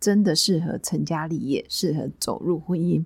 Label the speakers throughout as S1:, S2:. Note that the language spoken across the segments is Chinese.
S1: 真的适合成家立业，适合走入婚姻。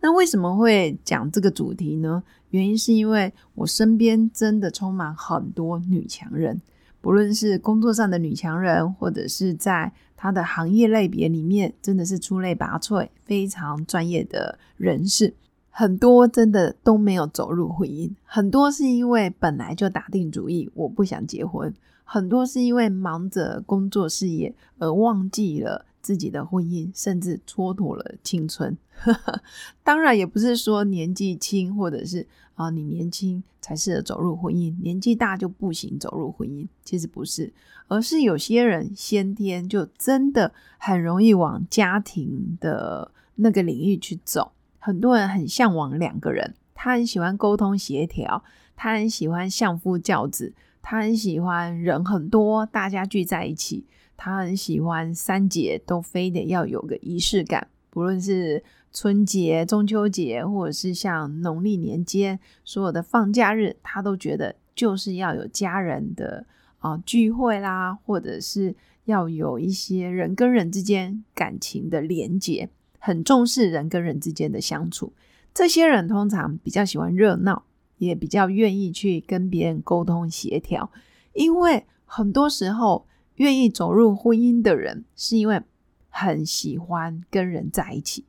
S1: 那为什么会讲这个主题呢？原因是因为我身边真的充满很多女强人，不论是工作上的女强人，或者是在她的行业类别里面，真的是出类拔萃、非常专业的人士。很多真的都没有走入婚姻，很多是因为本来就打定主意我不想结婚，很多是因为忙着工作事业而忘记了自己的婚姻，甚至蹉跎了青春。当然，也不是说年纪轻或者是啊你年轻才适合走入婚姻，年纪大就不行走入婚姻。其实不是，而是有些人先天就真的很容易往家庭的那个领域去走。很多人很向往两个人，他很喜欢沟通协调，他很喜欢相夫教子，他很喜欢人很多，大家聚在一起，他很喜欢三节都非得要有个仪式感，不论是春节、中秋节，或者是像农历年间所有的放假日，他都觉得就是要有家人的啊聚会啦，或者是要有一些人跟人之间感情的连结。很重视人跟人之间的相处，这些人通常比较喜欢热闹，也比较愿意去跟别人沟通协调。因为很多时候，愿意走入婚姻的人，是因为很喜欢跟人在一起。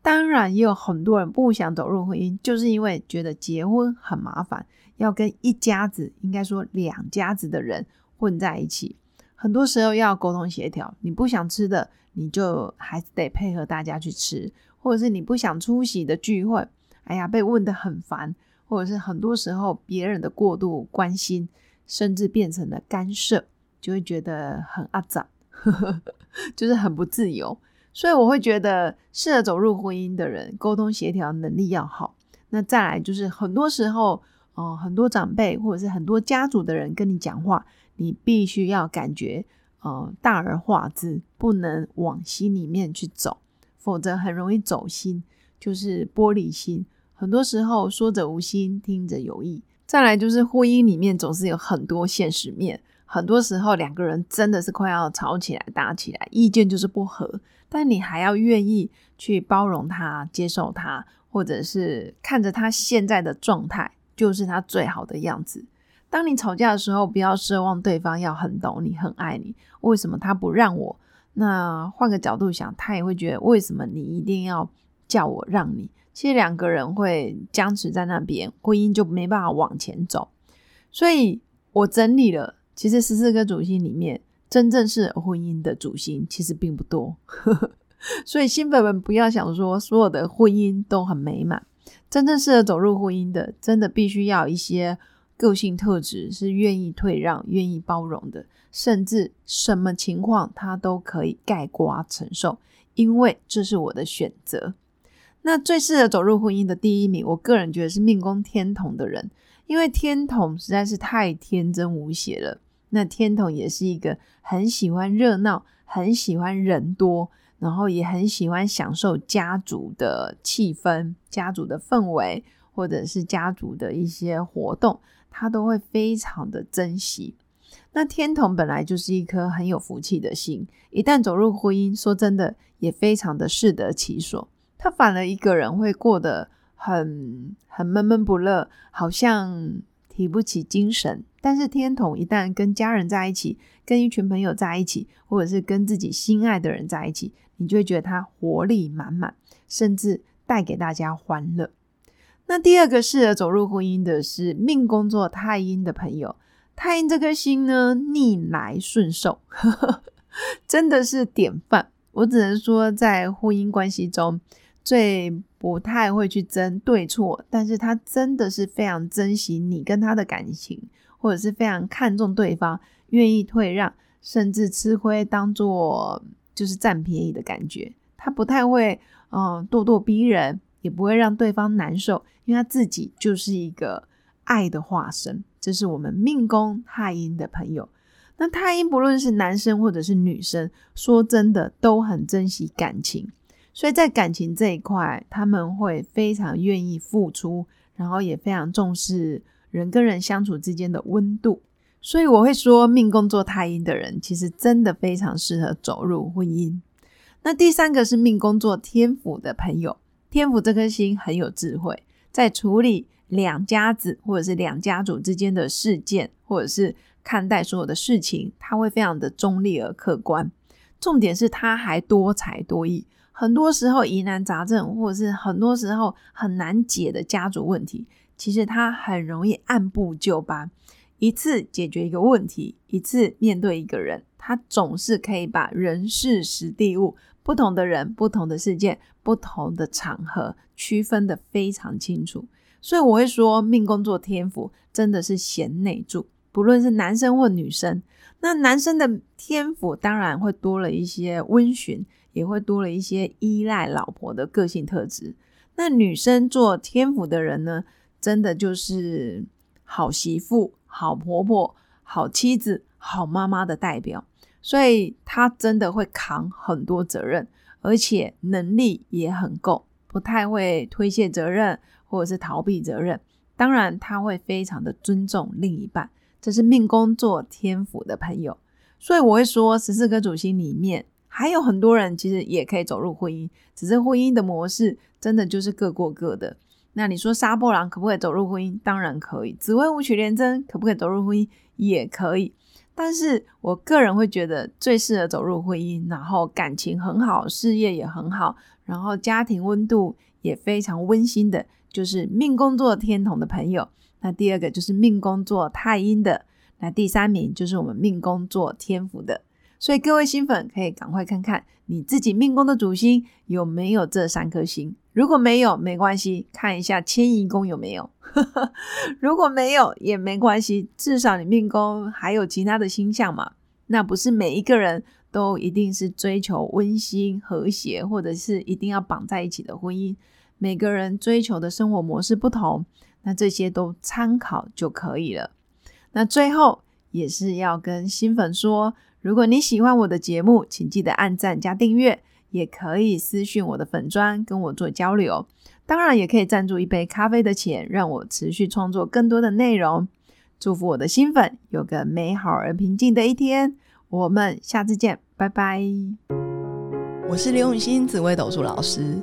S1: 当然，也有很多人不想走入婚姻，就是因为觉得结婚很麻烦，要跟一家子，应该说两家子的人混在一起。很多时候要沟通协调，你不想吃的，你就还是得配合大家去吃；或者是你不想出席的聚会，哎呀，被问的很烦；或者是很多时候别人的过度关心，甚至变成了干涉，就会觉得很阿脏，就是很不自由。所以我会觉得，适合走入婚姻的人，沟通协调能力要好。那再来就是很多时候，哦，很多长辈或者是很多家族的人跟你讲话。你必须要感觉，呃，大而化之，不能往心里面去走，否则很容易走心，就是玻璃心。很多时候说者无心，听者有意。再来就是婚姻里面总是有很多现实面，很多时候两个人真的是快要吵起来、打起来，意见就是不合，但你还要愿意去包容他、接受他，或者是看着他现在的状态就是他最好的样子。当你吵架的时候，不要奢望对方要很懂你、很爱你。为什么他不让我？那换个角度想，他也会觉得为什么你一定要叫我让你？其实两个人会僵持在那边，婚姻就没办法往前走。所以我整理了，其实十四个主星里面，真正是婚姻的主星其实并不多。所以新粉们不要想说所有的婚姻都很美满，真正适合走入婚姻的，真的必须要一些。个性特质是愿意退让、愿意包容的，甚至什么情况他都可以盖瓜承受，因为这是我的选择。那最适合走入婚姻的第一名，我个人觉得是命宫天同的人，因为天同实在是太天真无邪了。那天童也是一个很喜欢热闹、很喜欢人多，然后也很喜欢享受家族的气氛、家族的氛围，或者是家族的一些活动。他都会非常的珍惜。那天童本来就是一颗很有福气的心，一旦走入婚姻，说真的也非常的适得其所。他反而一个人会过得很很闷闷不乐，好像提不起精神。但是天童一旦跟家人在一起，跟一群朋友在一起，或者是跟自己心爱的人在一起，你就会觉得他活力满满，甚至带给大家欢乐。那第二个适合走入婚姻的是命宫作太阴的朋友，太阴这颗星呢逆来顺受，真的是典范。我只能说，在婚姻关系中最不太会去争对错，但是他真的是非常珍惜你跟他的感情，或者是非常看重对方，愿意退让，甚至吃亏当做就是占便宜的感觉。他不太会嗯咄咄逼人，也不会让对方难受，因为他自己就是一个爱的化身。这是我们命宫太阴的朋友。那太阴不论是男生或者是女生，说真的都很珍惜感情，所以在感情这一块，他们会非常愿意付出，然后也非常重视人跟人相处之间的温度。所以我会说，命宫做太阴的人，其实真的非常适合走入婚姻。那第三个是命宫做天府的朋友，天府这颗星很有智慧，在处理两家子或者是两家族之间的事件，或者是。看待所有的事情，他会非常的中立而客观。重点是他还多才多艺，很多时候疑难杂症，或者是很多时候很难解的家族问题，其实他很容易按部就班，一次解决一个问题，一次面对一个人，他总是可以把人事实地物、不同的人、不同的事件、不同的场合区分的非常清楚。所以我会说，命宫作天府真的是贤内助。不论是男生或女生，那男生的天赋当然会多了一些温驯，也会多了一些依赖老婆的个性特质。那女生做天赋的人呢，真的就是好媳妇、好婆婆、好妻子、好妈妈的代表，所以她真的会扛很多责任，而且能力也很够，不太会推卸责任或者是逃避责任。当然，她会非常的尊重另一半。这是命宫做天府的朋友，所以我会说，十四颗主星里面还有很多人其实也可以走入婚姻，只是婚姻的模式真的就是各过各的。那你说杀破狼可不可以走入婚姻？当然可以。紫薇舞曲连贞可不可以走入婚姻？也可以。但是我个人会觉得最适合走入婚姻，然后感情很好，事业也很好，然后家庭温度也非常温馨的，就是命宫做天同的朋友。那第二个就是命宫做太阴的，那第三名就是我们命宫做天府的。所以各位新粉可以赶快看看你自己命宫的主星有没有这三颗星。如果没有，没关系，看一下迁移宫有没有。如果没有也没关系，至少你命宫还有其他的星象嘛。那不是每一个人都一定是追求温馨和谐，或者是一定要绑在一起的婚姻。每个人追求的生活模式不同。那这些都参考就可以了。那最后也是要跟新粉说，如果你喜欢我的节目，请记得按赞加订阅，也可以私讯我的粉砖跟我做交流。当然，也可以赞助一杯咖啡的钱，让我持续创作更多的内容。祝福我的新粉有个美好而平静的一天。我们下次见，拜拜。
S2: 我是刘永新紫薇斗数老师。